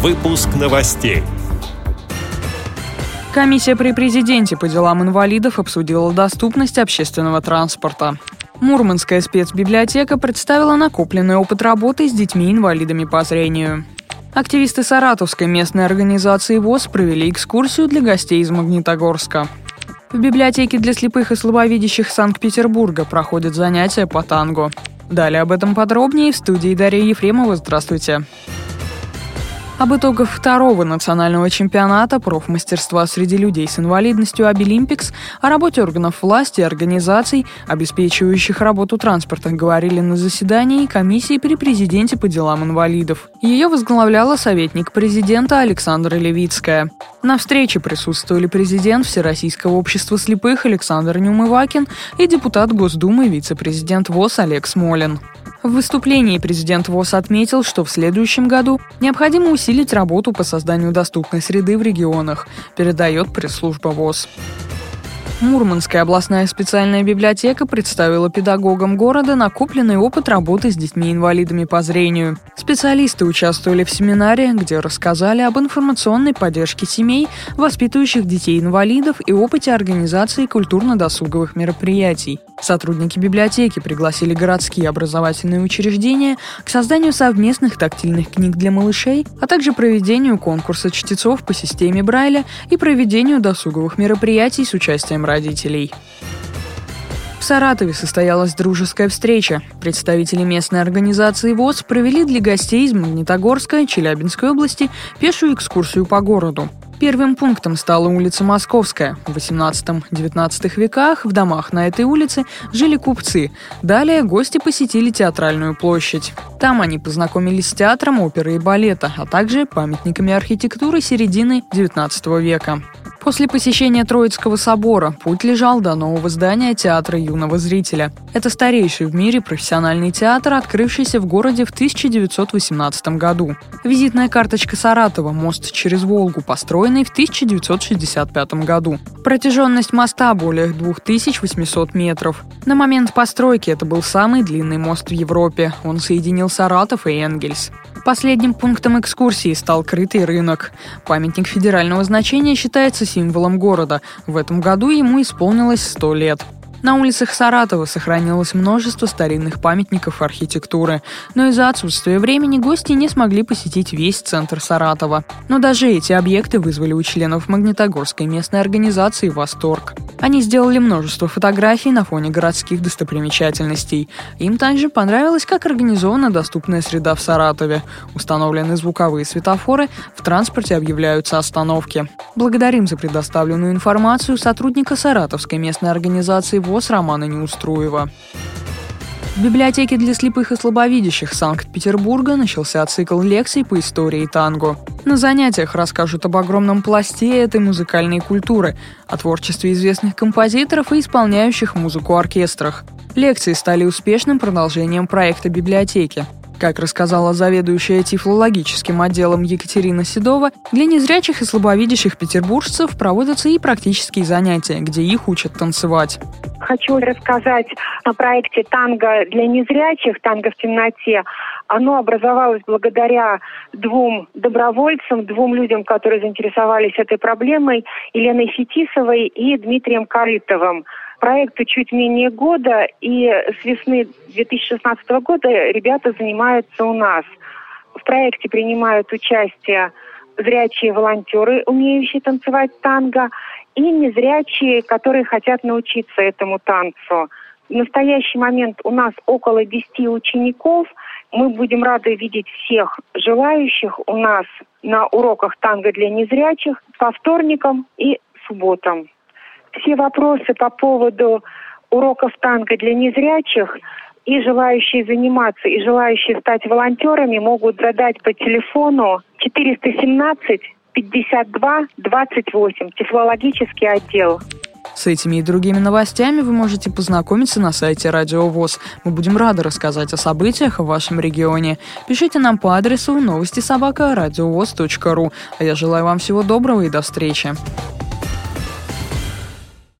Выпуск новостей. Комиссия при президенте по делам инвалидов обсудила доступность общественного транспорта. Мурманская спецбиблиотека представила накопленный опыт работы с детьми-инвалидами по зрению. Активисты Саратовской местной организации ВОЗ провели экскурсию для гостей из Магнитогорска. В библиотеке для слепых и слабовидящих Санкт-Петербурга проходят занятия по танго. Далее об этом подробнее в студии Дарья Ефремова. Здравствуйте. Об итогах второго национального чемпионата профмастерства среди людей с инвалидностью «Обилимпикс», о работе органов власти и организаций, обеспечивающих работу транспорта, говорили на заседании комиссии при президенте по делам инвалидов. Ее возглавляла советник президента Александра Левицкая. На встрече присутствовали президент Всероссийского общества слепых Александр Неумывакин и депутат Госдумы вице-президент ВОЗ Олег Смолин. В выступлении президент ВОЗ отметил, что в следующем году необходимо усилить работу по созданию доступной среды в регионах, передает пресс-служба ВОЗ. Мурманская областная специальная библиотека представила педагогам города накопленный опыт работы с детьми-инвалидами по зрению. Специалисты участвовали в семинаре, где рассказали об информационной поддержке семей, воспитывающих детей-инвалидов и опыте организации культурно-досуговых мероприятий. Сотрудники библиотеки пригласили городские образовательные учреждения к созданию совместных тактильных книг для малышей, а также проведению конкурса чтецов по системе Брайля и проведению досуговых мероприятий с участием родителей. В Саратове состоялась дружеская встреча. Представители местной организации ВОЗ провели для гостей из Магнитогорска, Челябинской области пешую экскурсию по городу. Первым пунктом стала улица Московская. В 18-19 веках в домах на этой улице жили купцы. Далее гости посетили театральную площадь. Там они познакомились с театром оперы и балета, а также памятниками архитектуры середины XIX века. После посещения Троицкого собора путь лежал до нового здания театра юного зрителя. Это старейший в мире профессиональный театр, открывшийся в городе в 1918 году. Визитная карточка Саратова «Мост через Волгу», построенный в 1965 году. Протяженность моста более 2800 метров. На момент постройки это был самый длинный мост в Европе. Он соединил Саратов и Энгельс. Последним пунктом экскурсии стал крытый рынок. Памятник федерального значения считается символом города. В этом году ему исполнилось 100 лет. На улицах Саратова сохранилось множество старинных памятников архитектуры, но из-за отсутствия времени гости не смогли посетить весь центр Саратова. Но даже эти объекты вызвали у членов Магнитогорской местной организации восторг. Они сделали множество фотографий на фоне городских достопримечательностей. Им также понравилось, как организована доступная среда в Саратове. Установлены звуковые светофоры, в транспорте объявляются остановки. Благодарим за предоставленную информацию сотрудника Саратовской местной организации ВОЗ Романа Неуструева. В библиотеке для слепых и слабовидящих Санкт-Петербурга начался цикл лекций по истории танго. На занятиях расскажут об огромном пласте этой музыкальной культуры, о творчестве известных композиторов и исполняющих музыку оркестрах. Лекции стали успешным продолжением проекта библиотеки. Как рассказала заведующая тифлологическим отделом Екатерина Седова, для незрячих и слабовидящих петербуржцев проводятся и практические занятия, где их учат танцевать. Хочу рассказать о проекте «Танго для незрячих», «Танго в темноте». Оно образовалось благодаря двум добровольцам, двум людям, которые заинтересовались этой проблемой, Еленой Фетисовой и Дмитрием Корытовым – Проекту чуть менее года, и с весны 2016 года ребята занимаются у нас. В проекте принимают участие зрячие волонтеры, умеющие танцевать танго, и незрячие, которые хотят научиться этому танцу. В настоящий момент у нас около 10 учеников. Мы будем рады видеть всех желающих у нас на уроках танго для незрячих по вторникам и субботам. Все вопросы по поводу уроков танго для незрячих и желающие заниматься, и желающие стать волонтерами могут задать по телефону 417 52 28, тефлологический отдел. С этими и другими новостями вы можете познакомиться на сайте Радио ВОЗ. Мы будем рады рассказать о событиях в вашем регионе. Пишите нам по адресу новости собака ру. А я желаю вам всего доброго и до встречи.